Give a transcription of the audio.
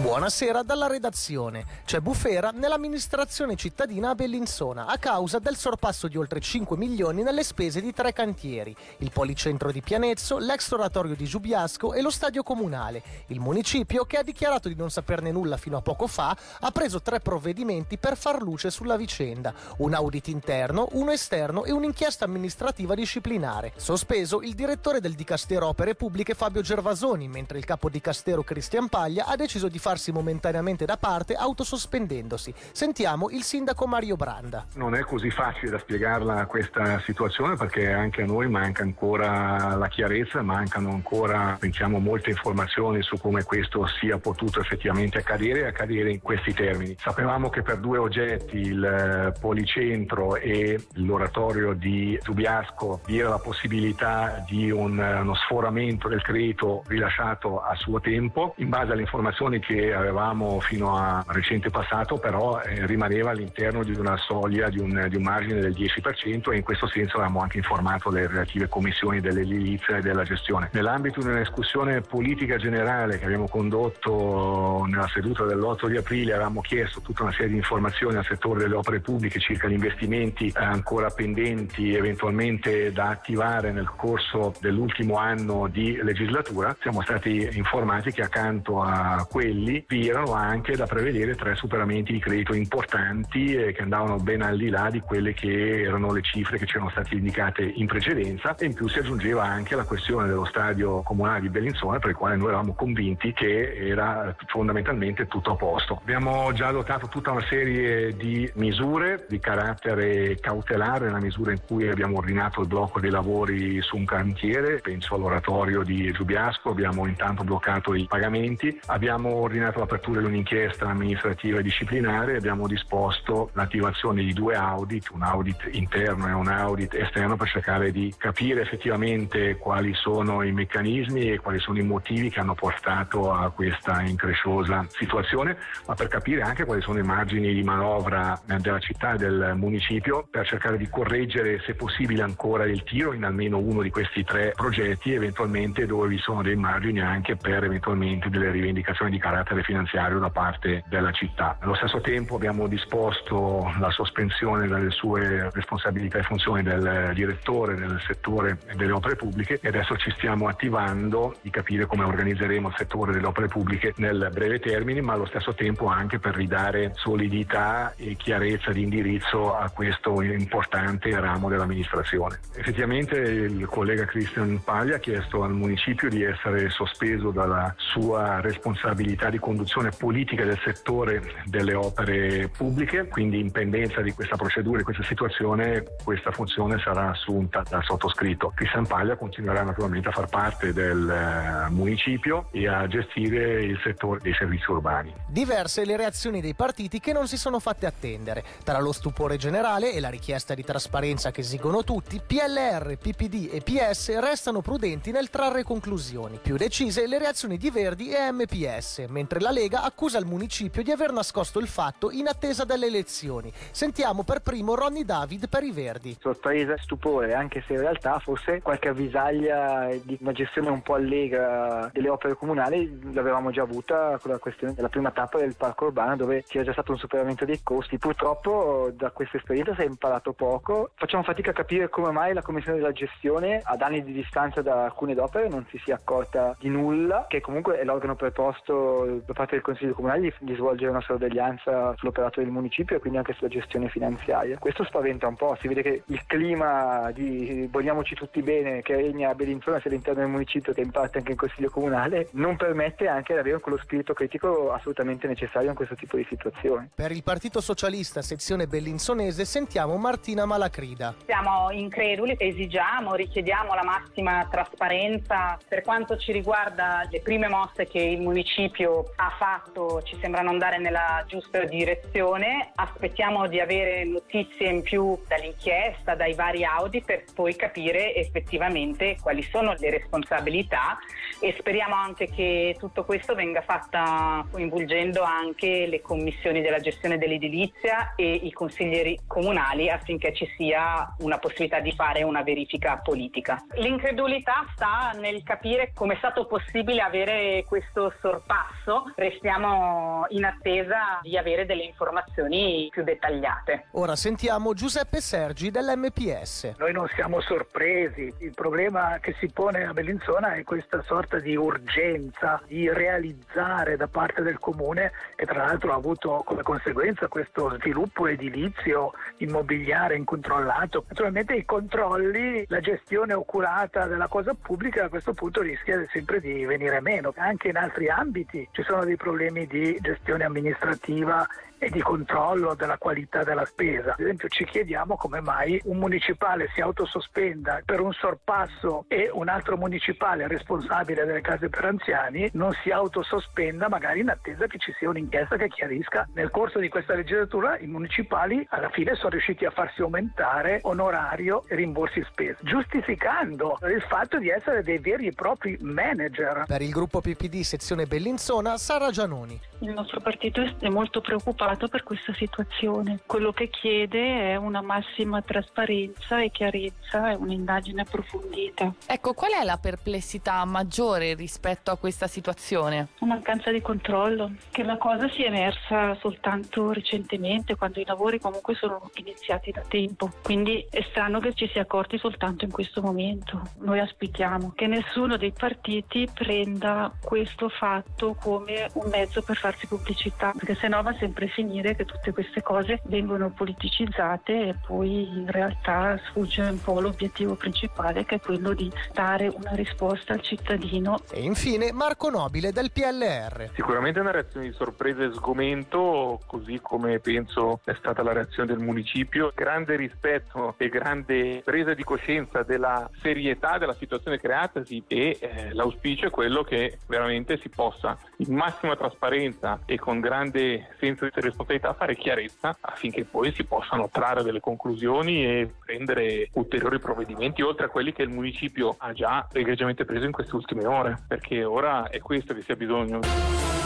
Buonasera dalla redazione. C'è bufera nell'amministrazione cittadina a Bellinzona a causa del sorpasso di oltre 5 milioni nelle spese di tre cantieri: il policentro di Pianezzo, l'ex oratorio di Giubiasco e lo stadio comunale. Il municipio, che ha dichiarato di non saperne nulla fino a poco fa, ha preso tre provvedimenti per far luce sulla vicenda: un audit interno, uno esterno e un'inchiesta amministrativa disciplinare. Sospeso il direttore del Dicastero Opere Pubbliche Fabio Gervasoni, mentre il capo Dicastero Cristian Paglia ha deciso di farsi momentaneamente da parte autosospendendosi. Sentiamo il sindaco Mario Branda. Non è così facile da spiegarla questa situazione perché anche a noi manca ancora la chiarezza, mancano ancora pensiamo molte informazioni su come questo sia potuto effettivamente accadere e accadere in questi termini. Sapevamo che per due oggetti, il policentro e l'oratorio di Zubiasco, vi era la possibilità di un, uno sforamento del credito rilasciato a suo tempo in base alle informazioni che avevamo fino a recente passato però eh, rimaneva all'interno di una soglia, di un, di un, margine del 10% e in questo senso avevamo anche informato le relative commissioni dell'edilizia e della gestione. Nell'ambito di una politica generale che abbiamo condotto nella seduta dell'8 di aprile avevamo chiesto tutta una serie di informazioni al settore delle opere pubbliche circa gli investimenti ancora pendenti eventualmente da attivare nel corso dell'ultimo anno di legislatura. Siamo stati informati che accanto a quelli quelli vi erano anche da prevedere tre superamenti di credito importanti eh, che andavano ben al di là di quelle che erano le cifre che ci erano state indicate in precedenza e in più si aggiungeva anche la questione dello stadio comunale di Bellinzona per il quale noi eravamo convinti che era fondamentalmente tutto a posto. Abbiamo già adottato tutta una serie di misure di carattere cautelare nella misura in cui abbiamo ordinato il blocco dei lavori su un cantiere, penso all'oratorio di Giubiasco, abbiamo intanto bloccato i pagamenti, abbiamo ordinato l'apertura di un'inchiesta amministrativa e disciplinare abbiamo disposto l'attivazione di due audit, un audit interno e un audit esterno per cercare di capire effettivamente quali sono i meccanismi e quali sono i motivi che hanno portato a questa incresciosa situazione, ma per capire anche quali sono i margini di manovra della città e del municipio per cercare di correggere se possibile ancora il tiro in almeno uno di questi tre progetti, eventualmente dove vi sono dei margini anche per eventualmente delle rivendicazioni di carattere carattere finanziario da parte della città. Allo stesso tempo abbiamo disposto la sospensione delle sue responsabilità e funzioni del direttore del settore delle opere pubbliche e adesso ci stiamo attivando di capire come organizzeremo il settore delle opere pubbliche nel breve termine, ma allo stesso tempo anche per ridare solidità e chiarezza di indirizzo a questo importante ramo dell'amministrazione. Effettivamente il collega Christian Paglia ha chiesto al municipio di essere sospeso dalla sua responsabilità di conduzione politica del settore delle opere pubbliche, quindi in pendenza di questa procedura, di questa situazione, questa funzione sarà assunta dal sottoscritto. Cristian Paglia continuerà naturalmente a far parte del eh, municipio e a gestire il settore dei servizi urbani. Diverse le reazioni dei partiti che non si sono fatte attendere. Tra lo stupore generale e la richiesta di trasparenza che esigono tutti, PLR, PPD e PS restano prudenti nel trarre conclusioni. Più decise le reazioni di Verdi e MPS, mentre la Lega accusa il municipio di aver nascosto il fatto in attesa delle elezioni. Sentiamo per primo Ronny David per i Verdi. Sorpresa, stupore, anche se in realtà forse qualche avvisaglia di una gestione un po' allegra delle opere comunali l'avevamo già avuta con la questione della prima tappa del parco urbano dove c'era già stato un superamento dei costi. Purtroppo da questa esperienza si è imparato poco. Facciamo fatica a capire come mai la commissione della gestione ad anni di distanza da alcune opere non si sia accorta di nulla, che comunque è l'organo preposto da parte del Consiglio Comunale di, svolgere una sorveglianza sull'operato del municipio e quindi anche sulla gestione finanziaria. Questo spaventa un po', si vede che il clima di vogliamoci tutti bene che regna a Bellinzona sia all'interno del municipio che in parte anche in Consiglio Comunale non permette anche di avere quello spirito critico assolutamente necessario in questo tipo di situazioni. Per il Partito Socialista sezione bellinzonese sentiamo Martina Malacrida. Siamo increduli, esigiamo, richiediamo la massima trasparenza per quanto ci riguarda le prime mosse che il municipio ha fatto ci sembrano andare nella giusta direzione. Aspettiamo di avere notizie in più dall'inchiesta, dai vari Audi per poi capire effettivamente quali sono le responsabilità e speriamo anche che tutto questo venga fatta coinvolgendo anche le commissioni della gestione dell'edilizia e i consiglieri comunali affinché ci sia una possibilità di fare una verifica politica. L'incredulità sta nel capire come è stato possibile avere questo sorpasso adesso restiamo in attesa di avere delle informazioni più dettagliate. Ora sentiamo Giuseppe Sergi dell'MPS. Noi non siamo sorpresi, il problema che si pone a Bellinzona è questa sorta di urgenza di realizzare da parte del comune e tra l'altro ha avuto come conseguenza questo sviluppo edilizio immobiliare incontrollato. Naturalmente i controlli, la gestione oculata della cosa pubblica a questo punto rischia sempre di venire meno. Anche in altri ambiti ci sono dei problemi di gestione amministrativa e di controllo della qualità della spesa. Ad esempio ci chiediamo come mai un municipale si autosospenda per un sorpasso e un altro municipale responsabile delle case per anziani non si autosospenda magari in attesa che ci sia un'inchiesta che chiarisca. Nel corso di questa legislatura i municipali alla fine sono riusciti a farsi aumentare onorario e rimborsi spese, giustificando il fatto di essere dei veri e propri manager. Per il gruppo PPD sezione Bellinzona, Sara Gianoni. Il nostro partito è molto preoccupato per questa situazione. Quello che chiede è una massima trasparenza e chiarezza e un'indagine approfondita. Ecco, qual è la perplessità maggiore rispetto a questa situazione? Una mancanza di controllo, che la cosa sia emersa soltanto recentemente, quando i lavori comunque sono iniziati da tempo. Quindi è strano che ci sia accorti soltanto in questo momento. Noi aspettiamo che nessuno dei partiti prenda questo fatto come un mezzo per far farsi pubblicità, perché sennò va sempre a finire che tutte queste cose vengono politicizzate e poi in realtà sfugge un po' l'obiettivo principale che è quello di dare una risposta al cittadino. E infine Marco Nobile del PLR. Sicuramente una reazione di sorpresa e sgomento, così come penso è stata la reazione del municipio. Grande rispetto e grande presa di coscienza della serietà della situazione creatasi e eh, l'auspicio è quello che veramente si possa in massima trasparenza trasparenza e con grande senso di responsabilità fare chiarezza affinché poi si possano trarre delle conclusioni e prendere ulteriori provvedimenti oltre a quelli che il municipio ha già egregiamente preso in queste ultime ore, perché ora è questo che si ha bisogno.